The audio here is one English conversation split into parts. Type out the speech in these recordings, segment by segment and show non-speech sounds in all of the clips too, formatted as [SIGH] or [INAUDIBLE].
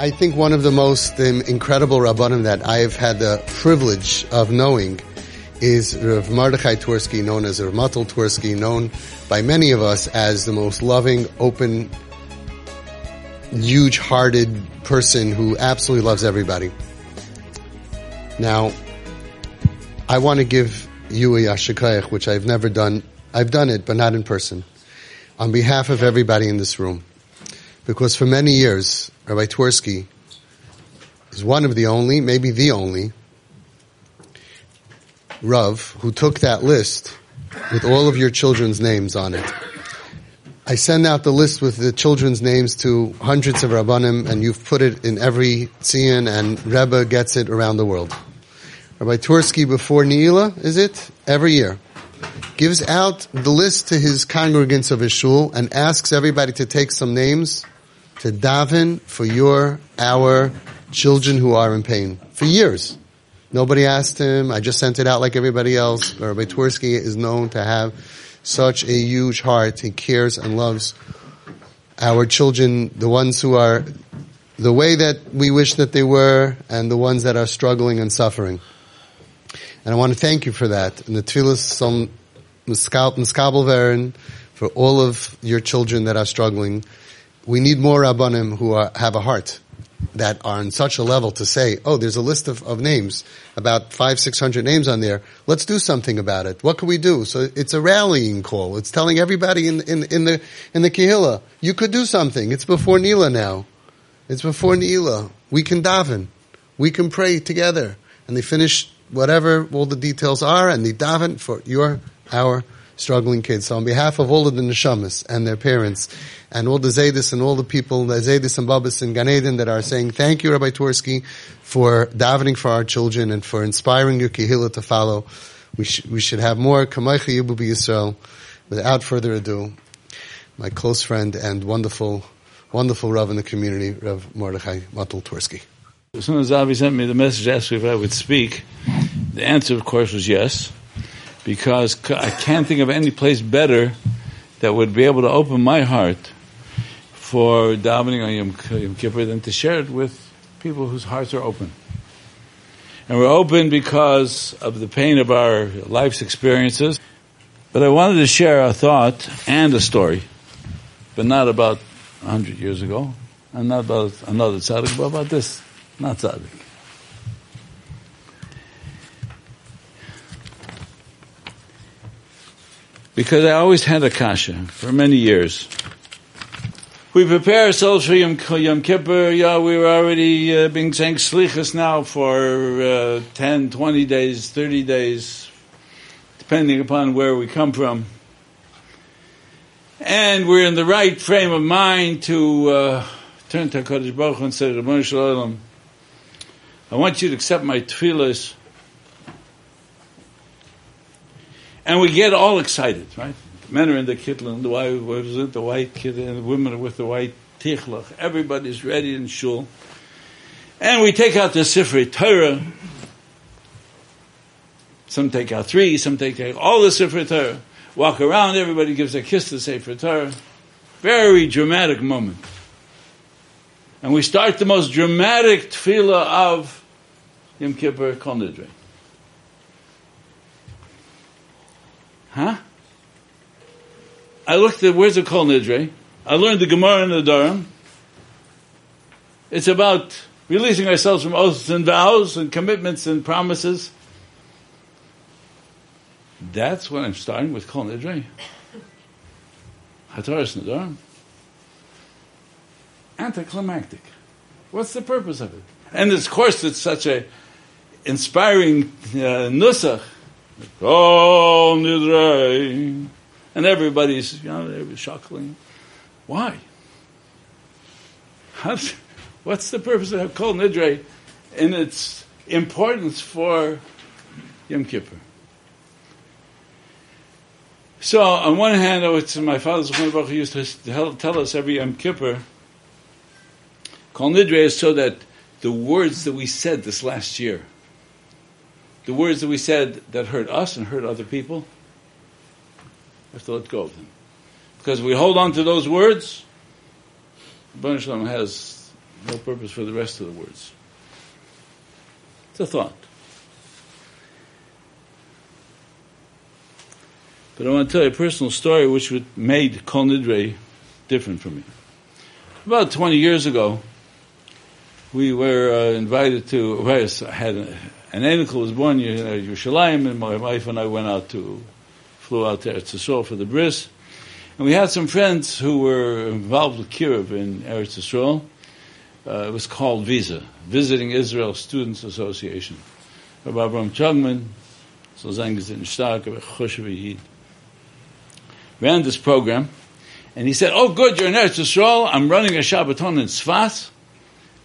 I think one of the most um, incredible Rabbanim that I've had the privilege of knowing is Rav Mordechai Twerski, known as Rav Motel Twerski, known by many of us as the most loving, open, huge-hearted person who absolutely loves everybody. Now, I want to give you a yasher koach, which I've never done. I've done it, but not in person. On behalf of everybody in this room. Because for many years, Rabbi Twerski is one of the only, maybe the only, Rav who took that list with all of your children's names on it. I send out the list with the children's names to hundreds of Rabbanim, and you've put it in every tzion, and Rebbe gets it around the world. Rabbi Twerski before Neila, is it? Every year. Gives out the list to his congregants of his shul and asks everybody to take some names to daven for your, our children who are in pain. For years. Nobody asked him. I just sent it out like everybody else. Rabbi Twerski is known to have such a huge heart. He cares and loves our children, the ones who are the way that we wish that they were, and the ones that are struggling and suffering. And I want to thank you for that. And the some miskabel for all of your children that are struggling. We need more rabbanim who are, have a heart that are on such a level to say, oh, there's a list of, of names, about five, six hundred names on there. Let's do something about it. What can we do? So it's a rallying call. It's telling everybody in, in, in the, in the Kehillah, you could do something. It's before Neila now. It's before Neila. We can daven. We can pray together. And they finish whatever all the details are and they daven for your, our struggling kids. So on behalf of all of the neshamas and their parents, and all the Zaydis and all the people, the Zaydis and Babas and Gan Eden that are saying, thank you, Rabbi Twerski, for davening for our children and for inspiring your Kehillah to follow. We, sh- we should have more Kamaicha Yibu Yisrael. Without further ado, my close friend and wonderful, wonderful Rav in the community, Rav Mordechai Motel Twerski. As soon as Avi sent me the message, me if I would speak, the answer, of course, was yes, because I can't think of any place better that would be able to open my heart for davening on Yom, Kippur than to share it with people whose hearts are open. And we're open because of the pain of our life's experiences. But I wanted to share a thought and a story, but not about a hundred years ago, and not about another tzaddik, but about this, not tzaddik. Because I always had a kasha for many years we prepare ourselves for Yom, Yom Kippur. Yeah, we were already uh, being saying slichas now for uh, 10, 20 days, 30 days, depending upon where we come from. And we're in the right frame of mind to uh, turn to HaKadosh Baruch Hu and say, I want you to accept my tefillahs. And we get all excited, right? men are in the kittel the white, what is it, the white kittel, and the women are with the white tichlach. Everybody's ready in shul. And we take out the Sifrei Torah. Some take out three, some take out all the Sifrei Torah. Walk around, everybody gives a kiss to Sefer Torah. Very dramatic moment. And we start the most dramatic tefillah of Yom Kippur Kol Huh? I looked at where's the Kol Nidre. I learned the Gemara in Nedarim. It's about releasing ourselves from oaths and vows and commitments and promises. That's what I'm starting with Kol Nidre. Hataras Nedarim. Anticlimactic. What's the purpose of it? And of course, it's such a inspiring uh, nusach. Kol Nidre. And everybody's, you know, they're chuckling. Why? How's, what's the purpose of Kol Nidre in its importance for Yom Kippur? So, on one hand, it's my father's Baruch used to tell, us every Yom Kippur, Kol Nidre is so that the words that we said this last year, the words that we said that hurt us and hurt other people, we have to let go of them. Because we hold on to those words, Baruch Shalom has no purpose for the rest of the words. It's a thought. But I want to tell you a personal story which made Kol Nidre different for me. About 20 years ago, we were uh, invited to, I had a, an Enikel was born in uh, Yerushalayim, and my wife and I went out to, flew out to Eretz Yisrael for the bris. And we had some friends who were involved with Kiruv in Eretz Yisrael. Uh, it was called Visa, Visiting Israel Students Association. Rabbi Abraham Chugman, so Zangazin Stark, Rabbi Choshev ran this program, and he said, "Oh, good, you're in Eretz Yisrael. I'm running a Shabbaton in Tzfas.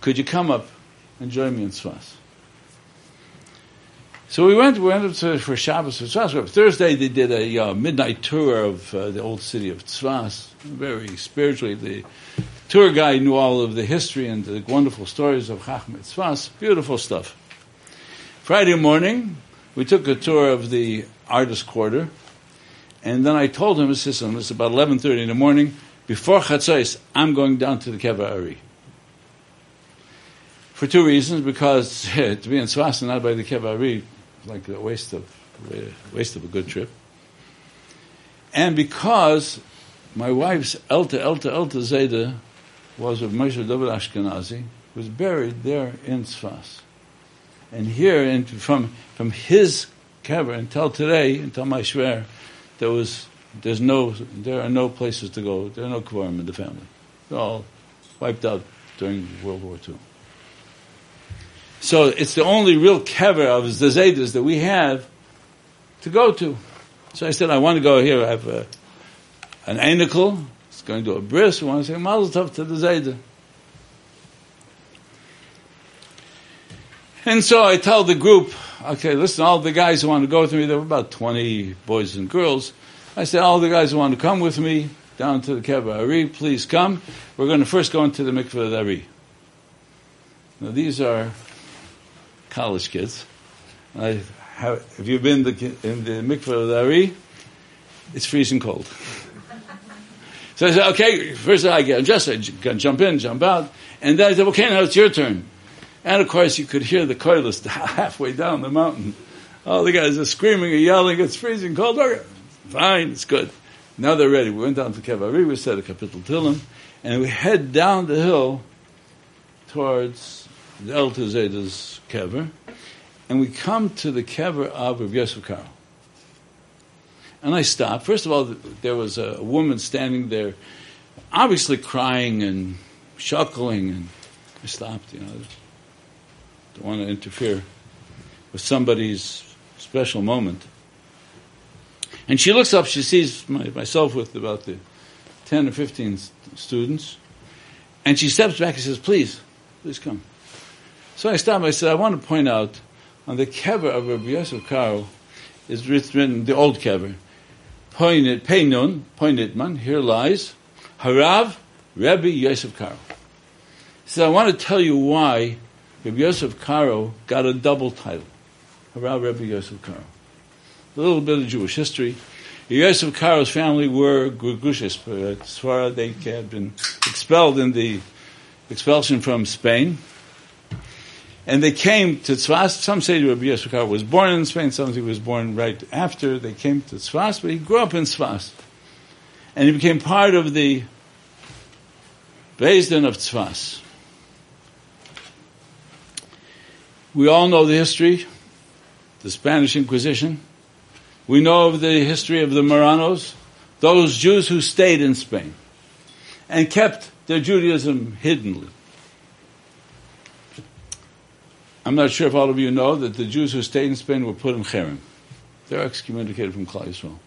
Could you come up and join me in Tzfas?" So we went. We went up to, for Shabbos for Tzfas. Thursday they did a uh, midnight tour of uh, the old city of Tzfas. Very spiritually, the tour guide knew all of the history and the wonderful stories of Chacham Tzfas. Beautiful stuff. Friday morning, we took a tour of the artist quarter and then I told him, listen, it's about 11.30 in the morning, before Chatzos, I'm going down to the Keva Ari. For two reasons, because [LAUGHS] to be in Tzfas and not by the Keva Ari, like a waste of, waste of a good trip. And because my wife's Elta, Elta, Elta Zayda was of Moshe David Ashkenazi, was buried there in Tzfas. And here, in, from, from his kever until today, until my shver, there was there's no there are no places to go. There are no kvarim in the family. They're all wiped out during World War II. So it's the only real kever of the Zazedas that we have to go to. So I said, I want to go here. I have a, an anicle. It's going to a bris. I want to say Mazel Tov to the Zayda. And so I tell the group, okay, listen, all the guys who want to go with me, there were about 20 boys and girls. I said, all the guys who want to come with me down to the Keva Ari, please come. We're going to first go into the Mikveh Ari. Now, these are college kids. I have, have you been the, in the Mikveh Ari? It's freezing cold. [LAUGHS] so I said, okay, first I get just I jump in, jump out. And then I said, okay, now it's your turn. And of course, you could hear the koilus [LAUGHS] halfway down the mountain. All the guys are screaming and yelling, it's freezing cold. Okay, fine, it's good. Now they're ready. We went down to Kevari, we said a kapitel Tehillim, and we head down the hill towards the El kever, and we come to the kever of Rav Yosef. And I stopped. First of all, there was a woman standing there, obviously crying and chuckling, and I stopped, you know. Don't want to interfere with somebody's special moment. And she looks up, she sees my, myself with about the 10 or 15 students, and she steps back and says, Please, please come. So I stop, I said, I want to point out on the kever of Rabbi Yosef Karo is written, the old kever, pointed, Peinun, pointed man, here lies, Harav Rabbi Yosef Karo. So I want to tell you why Rabbi Yosef Karo got a double title. Harav Rabbi Yosef Karo. A little bit of Jewish history. Yosef Karo's family were far as they had been expelled in the expulsion from Spain. And they came to Tzfas. Some say Rabbi Yosef was born in Spain. Some say he was born right after. They came to Tzfas, but he grew up in Tzfas. And he became part of the Din of Tzfas. We all know the history, the Spanish Inquisition. We know of the history of the Marranos, those Jews who stayed in Spain and kept their Judaism hiddenly. I'm not sure if all of you know that the Jews who stayed in Spain were put in cherem. They're excommunicated from Klal Yisrael.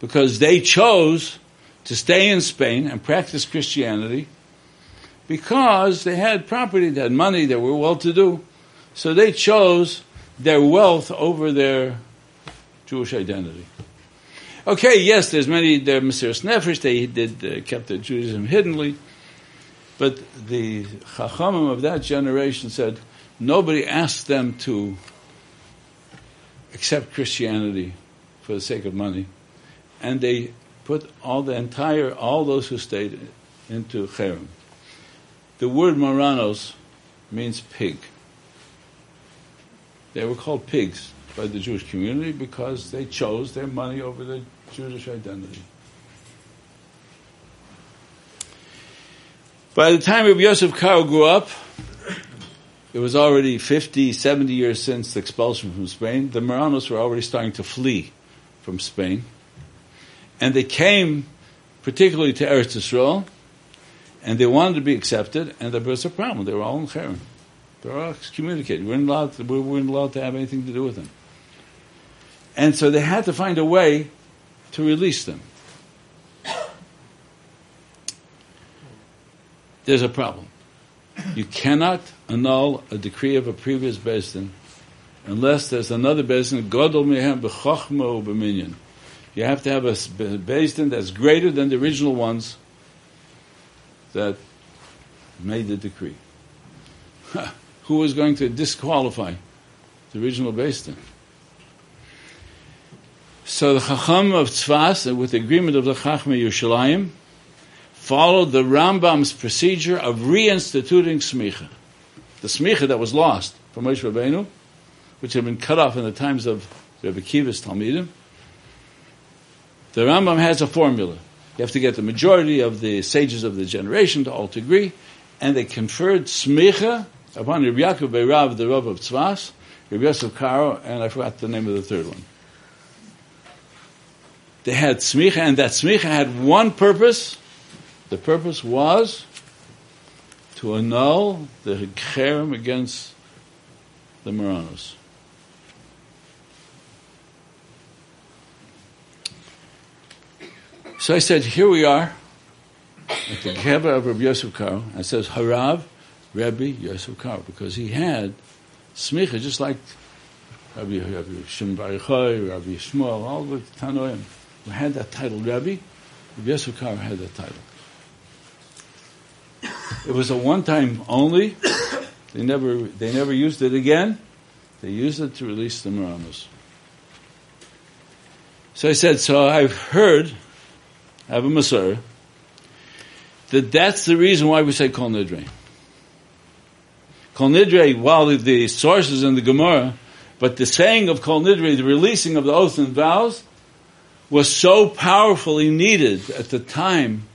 Because they chose to stay in Spain and practice Christianity because they had property, they had money, they were well to do. So they chose their wealth over their Jewish identity. Okay, yes, there's many, they're Mesiras Nefesh, they did, uh, kept their Judaism hiddenly, but the Chachamim of that generation said, nobody asked them to accept Christianity for the sake of money, and they put all the entire, all those who stayed into Cherem. the word Marranos means pig. They were called pigs by the Jewish community because they chose their money over their Jewish identity. By the time of Yosef Karo grew up, it was already 50, 70 years since the expulsion from Spain. The Marranos were already starting to flee from Spain. And they came particularly to Eretz Yisrael, and they wanted to be accepted, and there was a problem. They were all in Cherem. They were all excommunicated. We weren't, allowed to, we weren't allowed to have anything to do with them. And so they had to find a way to release them. There's a problem. You cannot annul a decree of a previous Beis Din unless there's another Beis Din, Godol Mehem B'chochma B'minyan. You have to have a Beis Din that's greater than the original ones that made the decree. Who was going to disqualify the original Beis Din? So the Chacham of Tzfas, with the agreement of the Chacham Yerushalayim, followed the Rambam's procedure of reinstituting smicha. The smicha that was lost from Moshe Rabbeinu, which had been cut off in the times of Rebbe Kiva's Talmidim. The Rambam has a formula. You have to get the majority of the sages of the generation to all to agree, and they conferred smicha upon Rabbi Yaakov Beirav, the Rav of Tzfas, Rabbi Yosef Karo, and I forgot the name of the third one they had smicha, and that smicha had one purpose. The purpose was to annul the cherem against the Marranos. So I said, here we are at the Kever of Rabbi Yosef Karo. I says, Harav Rabbi Yosef Karo, because he had smicha just like Rabbi, Rabbi Shimon Bar Rabbi Shmuel, all the Tannaim who had that title, Rabbi, Rabbi Yosef Karo had that title. It was a one-time only. They never, they never used it again. They used it to release the Marranos. So I said, so I've heard, I have a Masorah, that that's the reason why we say Kol Nidre. Kol Nidre, while the, the sources in the Gemara, but the saying of Kol Nidre, the releasing of the oaths and vows, was so powerfully needed at the time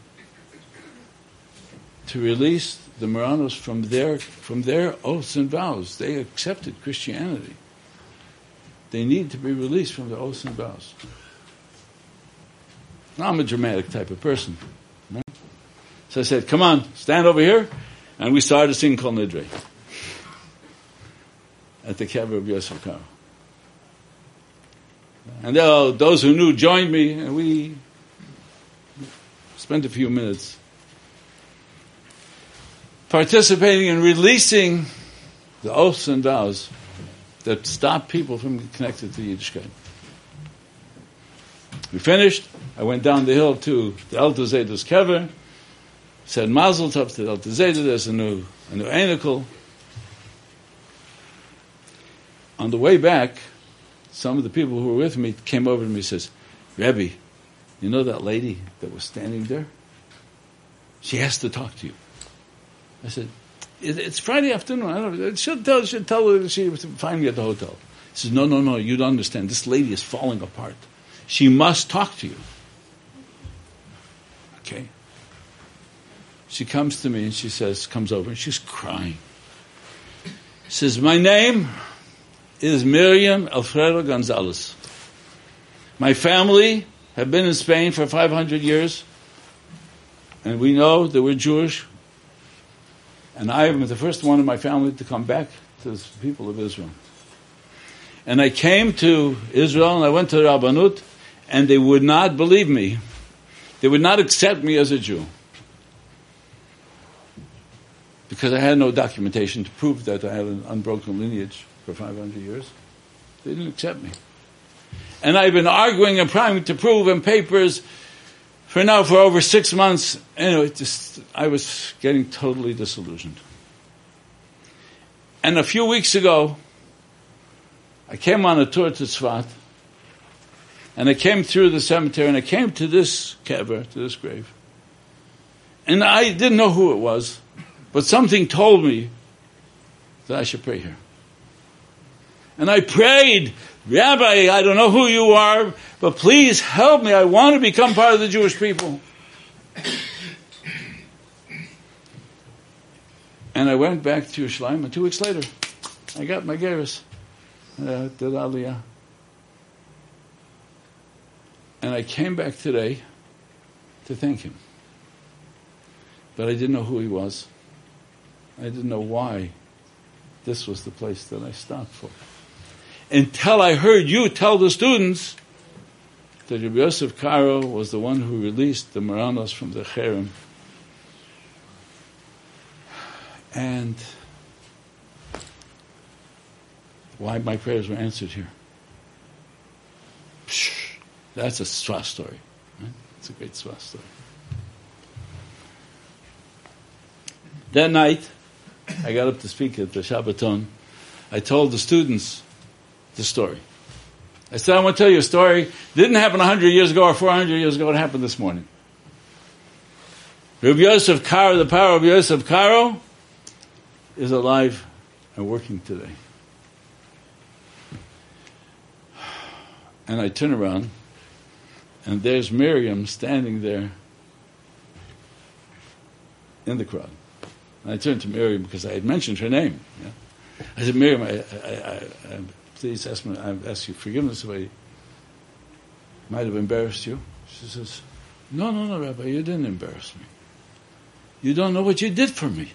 to release the Marranos from their, from their oaths and vows. They accepted Christianity. They need to be released from their oaths and vows. Now, I'm a dramatic type of person. Right? So I said, come on, stand over here. And we started singing Kol Nidre at the Kever of Yosef Karo. And uh, those who knew joined me, and we spent a few minutes participating in releasing the oaths and vows that stop people from connected to Yiddishkeit. We finished. I went down the hill to the Alter Zayda's kever, said Mazel Tov to the Alter Zayda, there's a new, a new anicle. On the way back, some of the people who were with me came over to me and says, Rebbe, you know that lady that was standing there? She has to talk to you. I said, it's Friday afternoon. I don't know. She'll tell, she'll tell her she was me at the hotel. He says, no, no, no, you don't understand. This lady is falling apart. She must talk to you. Okay. She comes to me and she says, comes over and she's crying. She says, my name is Miriam Alfredo Gonzalez. My family have been in Spain for 500 years, and we know that we're Jewish. And I am the first one in my family to come back to the people of Israel. And I came to Israel and I went to Rabbanut, and they would not believe me. They would not accept me as a Jew. Because I had no documentation to prove that I had an unbroken lineage for 500 years. They didn't accept me. And I've been arguing and trying to prove in papers for now for over six months. Anyway, just, I was getting totally disillusioned. And a few weeks ago, I came on a tour to Tzfat, and I came through the cemetery, and I came to this kever, to this grave. And I didn't know who it was. But something told me that I should pray here. And I prayed, Rabbi, I don't know who you are, but please help me. I want to become part of the Jewish people. And I went back to Yerushalayim, and two weeks later, I got my Geras. Uh, did Aliyah. And I came back today to thank him. But I didn't know who he was. I didn't know why this was the place that I stopped for. Until I heard you tell the students that Rabbi Yosef Karo was the one who released the Marranos from the Cherem. And why my prayers were answered here. That's a Swa story. Right? It's a great Swa story. That night, I got up to speak at the Shabbaton. I told the students the story. I said, I want to tell you a story. Didn't happen 100 years ago or 400 years ago. It happened this morning. Rabbi Yosef Karo, the power of Yosef Karo, is alive and working today. And I turn around, and there's Miriam standing there in the crowd. And I turned to Miriam because I had mentioned her name. Yeah? I said, Miriam, I, I, I, please ask me, I ask you forgiveness if I might have embarrassed you. She says, No, no, no, Rabbi, you didn't embarrass me. You don't know what you did for me.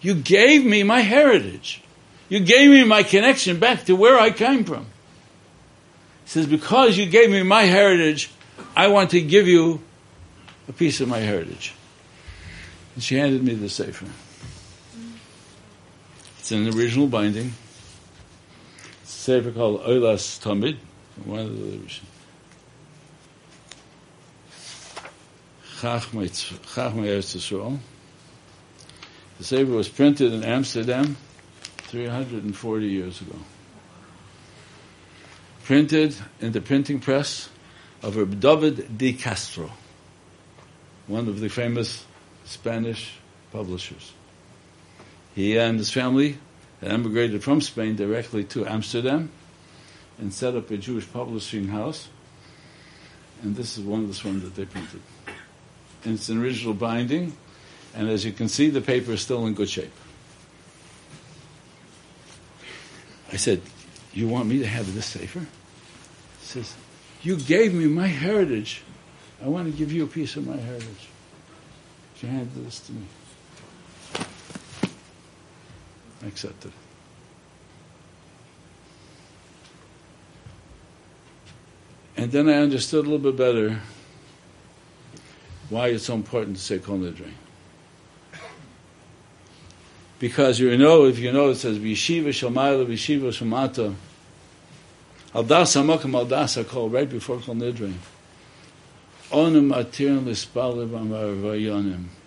You gave me my heritage. You gave me my connection back to where I came from. He says, Because you gave me my heritage, I want to give you a piece of my heritage. And she handed me the Sefer. It's an original binding. Sefer called Olas Tamid, one of the Chachmei Eretz Yisrael. The Sefer was printed in Amsterdam 340 years ago. Printed in the printing press of Reb David de Castro, one of the famous Spanish publishers. He and his family had emigrated from Spain directly to Amsterdam and set up a Jewish publishing house. And this is one of the ones that they printed. And it's an original binding, and as you can see, the paper is still in good shape. I said, You want me to have this sefer? He says, You gave me my heritage. I want to give you a piece of my heritage. She handed this to me. I accepted. And then I understood a little bit better why it's so important to say Kol Nidre. Because you know, if you know, it says Vishiva Shamayla, Vishiva Shamata, Aldas Hamakam Aldas Kol, right before Kol Nidre. Onim Atirin Lispalev Amar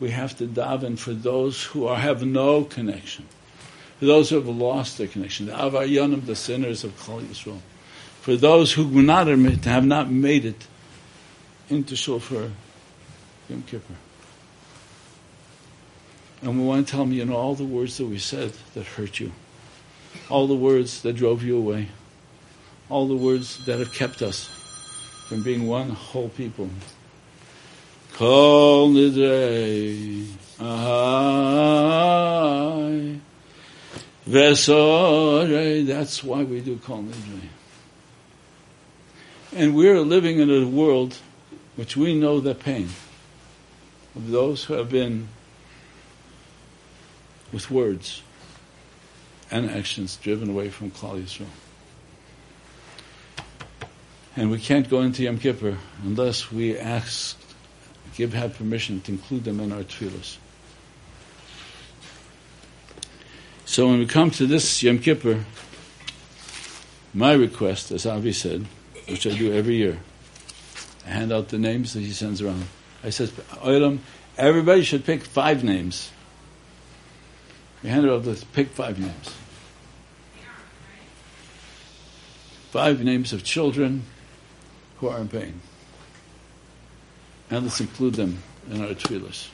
We have to daven for those who are, have no connection, for those who have lost their connection, the Avaryanim, the sinners of Kol Yisrael. For those who not have not made it into Shofar Yom Kippur. And we want to tell them, you know, all the words that we said that hurt you, all the words that drove you away, all the words that have kept us from being one whole people. Kol nidrei ahai vesorei. That's why we do Kol nidrei. And we're living in a world which we know the pain of those who have been with words and actions driven away from Klal Yisrael. And we can't go into Yom Kippur unless we ask, give, have permission to include them in our tefillahs. So when we come to this Yom Kippur, my request, as Avi said, which I do every year. I hand out the names that he sends around. I says, Oilam, everybody should pick five names. We hand out, let's pick five names. Five names of children who are in pain. And let's include them in our tefillahs.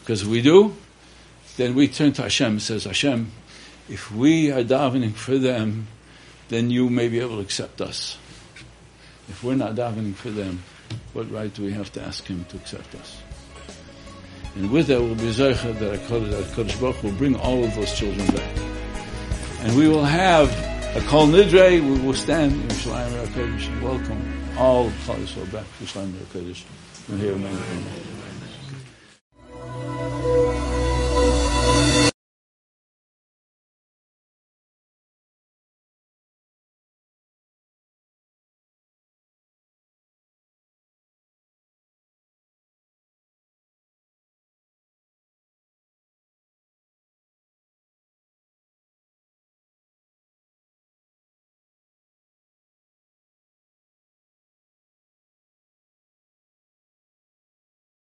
Because if we do, then we turn to Hashem and says, Hashem, if we are davening for them, then you may be able to accept us. If we're not davening for them, what right do we have to ask Him to accept us? And with that, we'll be zeicha that HaKadosh Baruch will bring all of those children back. And we will have a Kol Nidre, we will stand in Yerushalayim and welcome all of Klal Yisrael back to Yerushalayim HaKadosh. We'll hear